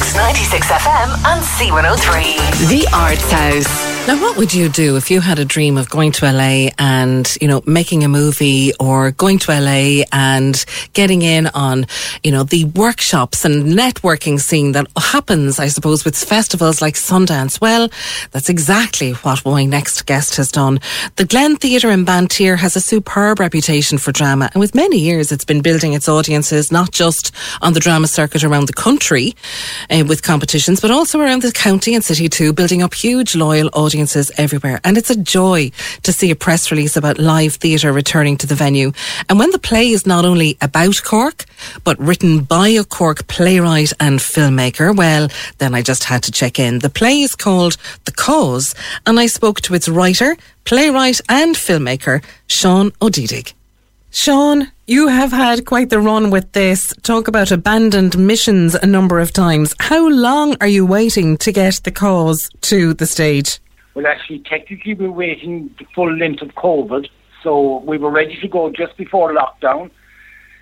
Corks 96 FM and C103. The Arts House. Now, what would you do if you had a dream of going to LA and, you know, making a movie or going to LA and getting in on, you know, the workshops and networking scene that happens, I suppose, with festivals like Sundance? Well, that's exactly what my next guest has done. The Glen Theatre in Banteer has a superb reputation for drama, and with many years, it's been building its audiences not just on the drama circuit around the country uh, with competitions, but also around the county and city too, building up huge loyal audiences audiences everywhere. And it's a joy to see a press release about live theatre returning to the venue. And when the play is not only about Cork, but written by a Cork playwright and filmmaker, well, then I just had to check in. The play is called The Cause, and I spoke to its writer, playwright, and filmmaker, Sean O Deadaigh. Sean, you have had quite the run with this. Talk about abandoned missions a number of times. How long are you waiting to get the cause to the stage? Well, actually, technically, we're waiting the full length of COVID. So we were ready to go just before lockdown.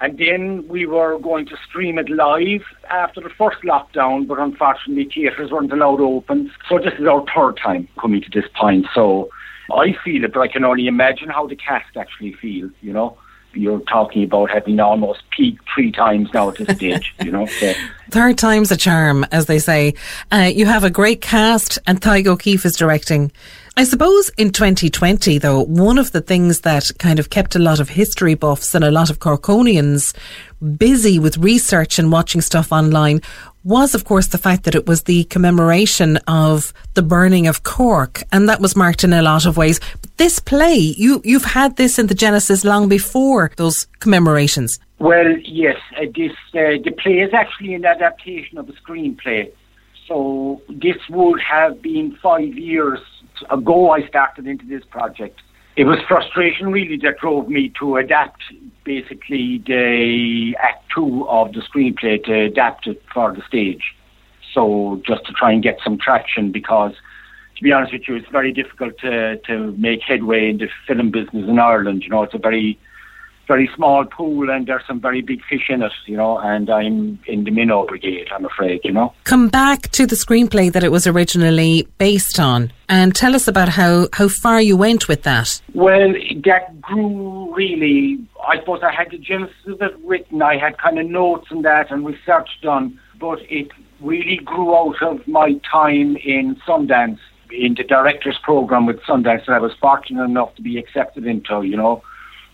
And then we were going to stream it live after the first lockdown, but unfortunately, theatres weren't allowed open. So this is our third time coming to this point. So I feel it, but I can only imagine how the cast actually feel, you know you're talking about having almost peaked three times now at this stage, you know. So. Third time's a charm, as they say. Uh, you have a great cast, and Tadhg O'Keefe is directing. I suppose in 2020, though, one of the things that kind of kept a lot of history buffs and a lot of Corkonians busy with research and watching stuff online was, of course, the fact that it was the commemoration of the burning of Cork, and that was marked in a lot of ways. But this play, you you've had this in the Genesis long before those commemorations. Well, yes, uh, this uh, the play is actually an adaptation of a screenplay. So this would have been five years ago. I started into this project. It was frustration really that drove me to adapt basically the act two of the screenplay to adapt it for the stage. So just to try and get some traction because to be honest with you, it's very difficult to, to make headway in the film business in Ireland. You know, it's a very very small pool and there's some very big fish in it, you know, and I'm in the minnow brigade, I'm afraid, you know. Come back to the screenplay that it was originally based on and tell us about how, how far you went with that. Well, that grew really, I suppose I had the genesis of it written, I had kind of notes and that and research done, but it really grew out of my time in Sundance, in the director's program with Sundance that I was fortunate enough to be accepted into, you know.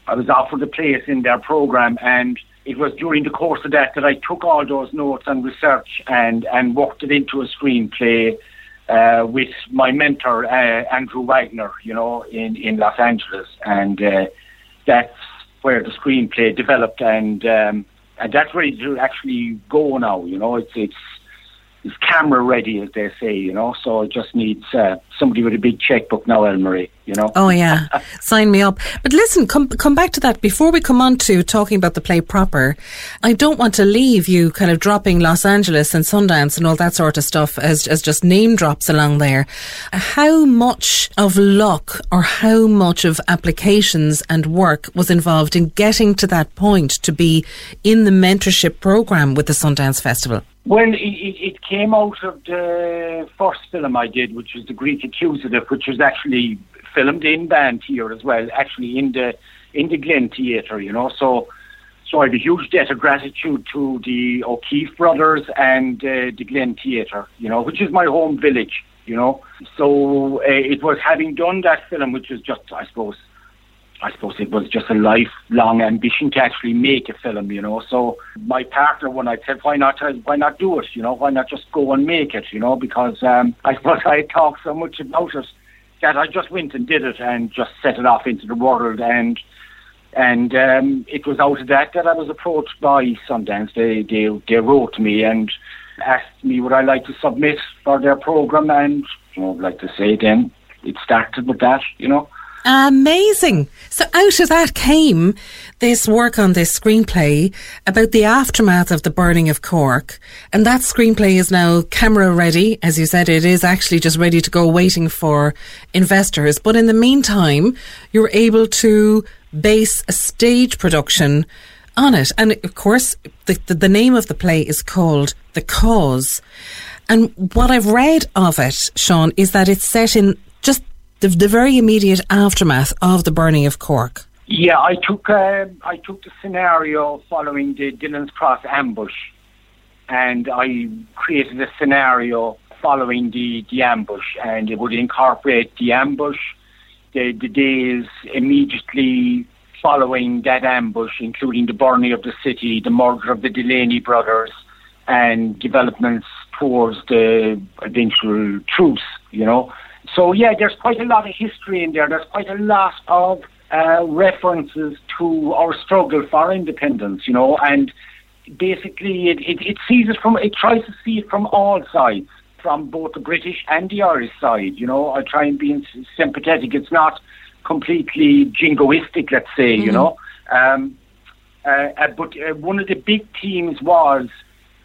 I was offered a place in their program, and it was during the course of that that I took all those notes and research and and worked it into a screenplay uh, with my mentor uh, Andrew Wagner, you know, in in Los Angeles, and uh, that's where the screenplay developed, and um, and that's ready to actually go now. You know, it's it's is camera ready, as they say, you know. So it just needs uh, somebody with a big checkbook now, Elmarie, you know. Oh yeah, sign me up. But listen, come come back to that before we come on to talking about the play proper. I don't want to leave you kind of dropping Los Angeles and Sundance and all that sort of stuff as as just name drops along there. How much of luck or how much of applications and work was involved in getting to that point to be in the mentorship program with the Sundance Festival? Well, it, it, came out of the first film I did, which was The Greek Accusative, which was actually filmed in Banteer as well, actually in the in the Glen Theatre, you know. So So I have a huge debt of gratitude to the O'Keefe brothers and uh, the Glen Theatre, you know, which is my home village, you know. So uh, it was having done that film, which was just, I suppose, I suppose it was just a lifelong ambition to actually make a film, you know. So my partner, when I said, why not, uh, why not do it, you know, why not just go and make it, you know, because um, I suppose I talked so much about it that I just went and did it and just set it off into the world and and um, it was out of that that I was approached by Sundance. They they they wrote me and asked me would I like to submit for their program, and you know, like to say then it started with that, you know. Amazing. So out of that came this work on this screenplay about the aftermath of the burning of Cork. And that screenplay is now camera ready. As you said, it is actually just ready to go waiting for investors. But in the meantime, you're able to base a stage production on it. And of course, the, the, the name of the play is called The Cause. And what I've read of it, Sean, is that it's set in the, the very immediate aftermath of the burning of Cork. Yeah, I took uh, I took the scenario following the Dillon's Cross ambush, and I created a scenario following the, the ambush, and it would incorporate the ambush, the, the days immediately following that ambush, including the burning of the city, the murder of the Delaney brothers, and developments towards the eventual truce, you know. So, yeah, there's quite a lot of history in there. There's quite a lot of uh, references to our struggle for independence, you know, and basically it, it, it sees it from, it tries to see it from all sides from both the British and the Irish side. You know, I try and be sympathetic. It's not completely jingoistic, let's say. Mm-hmm. You know, um, uh, uh, but uh, one of the big themes was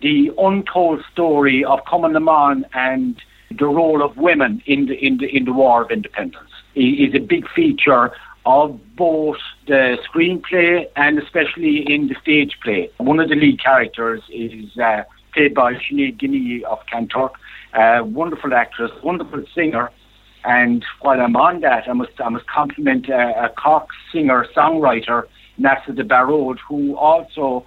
the untold story of Cumann mBan and the role of women in the in the in the War of Independence. is a big feature of both the screenplay and especially in the stage play. One of the lead characters is uh, played by Sinead Guinea of Kanturk, a wonderful actress, wonderful singer. And while I'm on that, I must I must compliment a Cork singer songwriter, Neasa de Barrode, who also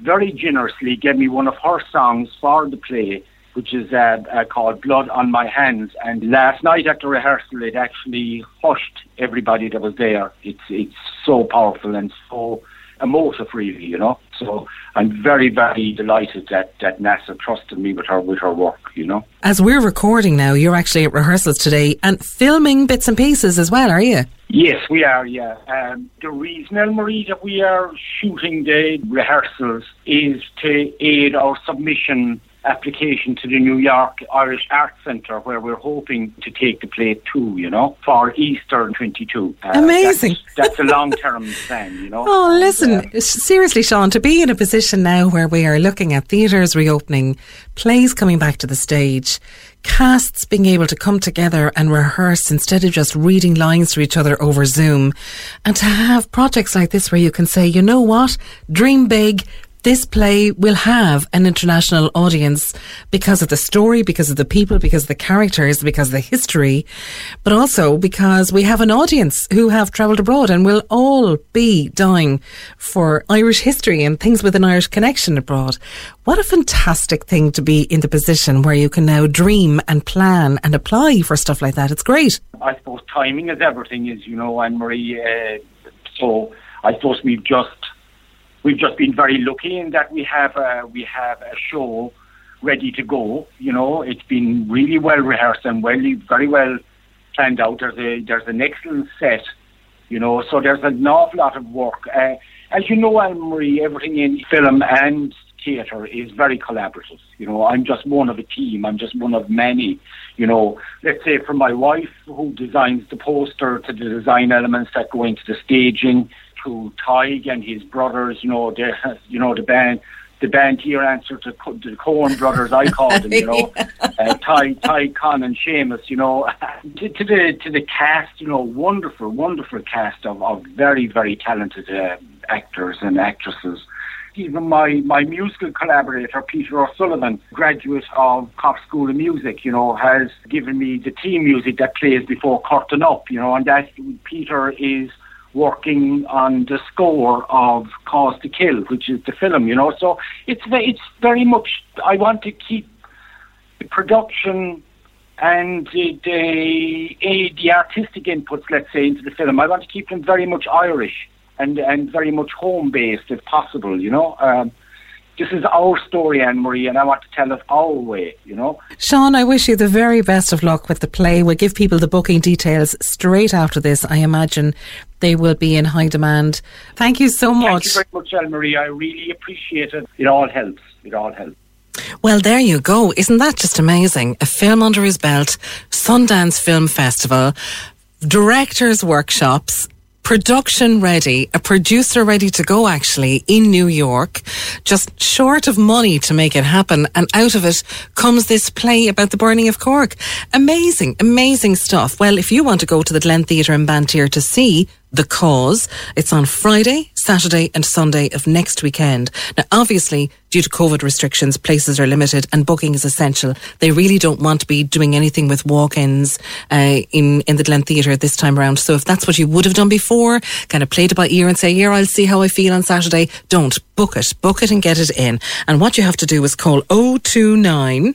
very generously gave me one of her songs for the play, which is uh, uh, called "Blood on My Hands." And last night at the rehearsal, it actually hushed everybody that was there. It's it's so powerful and so emotive, really, you know. So I'm very, very delighted that, that Neasa trusted me with her with her work, you know. As we're recording now, you're actually at rehearsals today and filming bits and pieces as well, are you? Yes, we are, yeah. Um, the reason, Marie, that we are shooting the rehearsals is to aid our submission application to the New York Irish Arts Centre, where we're hoping to take the play to, you know, for Easter 22. Uh, Amazing. That's, that's a long term plan, you know. Oh, listen, and, um, seriously, Sean, to be in a position now where we are looking at theatres reopening, plays coming back to the stage, casts being able to come together and rehearse instead of just reading lines to each other over Zoom, and to have projects like this where you can say, you know what, dream big, this play will have an international audience because of the story, because of the people, because of the characters, because of the history, but also because we have an audience who have travelled abroad and will all be dying for Irish history and things with an Irish connection abroad. What a fantastic thing to be in the position where you can now dream and plan and apply for stuff like that. It's great. I suppose timing is everything, is you know, Elmarie. Uh, so I suppose we've just we've just been very lucky in that we have a, we have a show ready to go. You know, it's been really well rehearsed and well, very well planned out. There's a there's an excellent set. You know, so there's an awful lot of work. Uh, as you know, Elmarie, everything in film and theatre is very collaborative. You know, I'm just one of a team. I'm just one of many. You know, let's say from my wife who designs the poster to the design elements that go into the staging to Tadhg and his brothers, you know, the you know the band the Banteer answer to the Coen brothers, I call them, you know, uh, Ty, Ty, Con, and Seamus, you know, to, to, the to the cast, you know, wonderful, wonderful cast of, of very, very talented uh, actors and actresses. Even my, my musical collaborator, Peter O'Sullivan, graduate of Cork School of Music, you know, has given me the team music that plays before Curtain Up, you know, and that Peter is working on the score of Cause to Kill, which is the film, you know. So it's it's very much. I want to keep the production and the, the, the artistic inputs, let's say, into the film. I want to keep them very much Irish and and very much home based if possible, you know. Um, this is our story, Elmarie, and I want to tell it our way, you know. Sean, I wish you the very best of luck with the play. We'll give people the booking details straight after this. I imagine they will be in high demand. Thank you so much. Thank you very much, Elmarie. I really appreciate it. It all helps. It all helps. Well, there you go. Isn't that just amazing? A film under his belt, Sundance Film Festival, directors' workshops, production ready, a producer ready to go actually in New York, just short of money to make it happen. And out of it comes this play about the burning of Cork. Amazing, amazing stuff. Well, if you want to go to the Glen Theatre in Banteer to see the Cause. It's on Friday, Saturday, and Sunday of next weekend. Now, obviously, due to COVID restrictions, places are limited and booking is essential. They really don't want to be doing anything with walk-ins uh, in in the Glen Theatre this time around. So, if that's what you would have done before, kind of played it by ear and say, "Here, I'll see how I feel on Saturday." Don't book it, book it, and get it in. And what you have to do is call 029.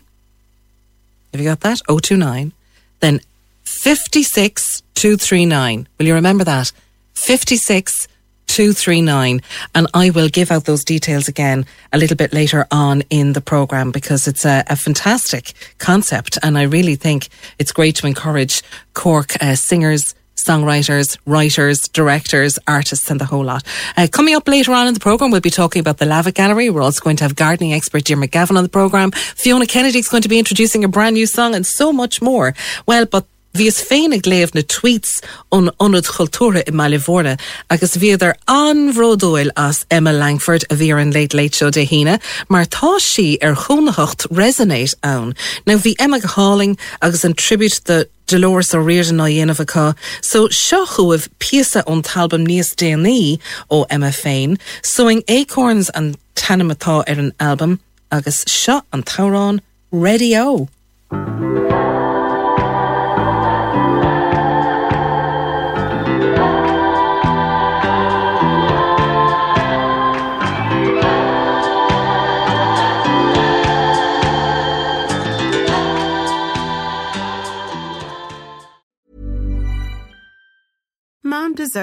Have you got that? 029. Then 56239. Will you remember that? 56 239 and I will give out those details again a little bit later on in the program because it's a, a fantastic concept and I really think it's great to encourage Cork uh, singers songwriters, writers, directors, artists, and the whole lot. Uh, coming up later on in the programme, we'll be talking about the Lava Gallery. We're also going to have gardening expert Jim McGavin on the programme. Fiona Kennedy is going to be introducing a brand new song and so much more. Well, but Bhí is féinnig léamh na tweets an onad chultúra i Malivórna agus bhíidir anródóil as Emma Langford a bhí an late late show de híine, mar tá si ar chunacht resonate ann. Now bhí Emma go háling agus an tribute de Dolores ó rian na dhéanamhá, so seo chuamh píasa an talbam níos déanaí ó Emma féin, soing acorns an tanimetá ar an album agus seo an tárán Radio.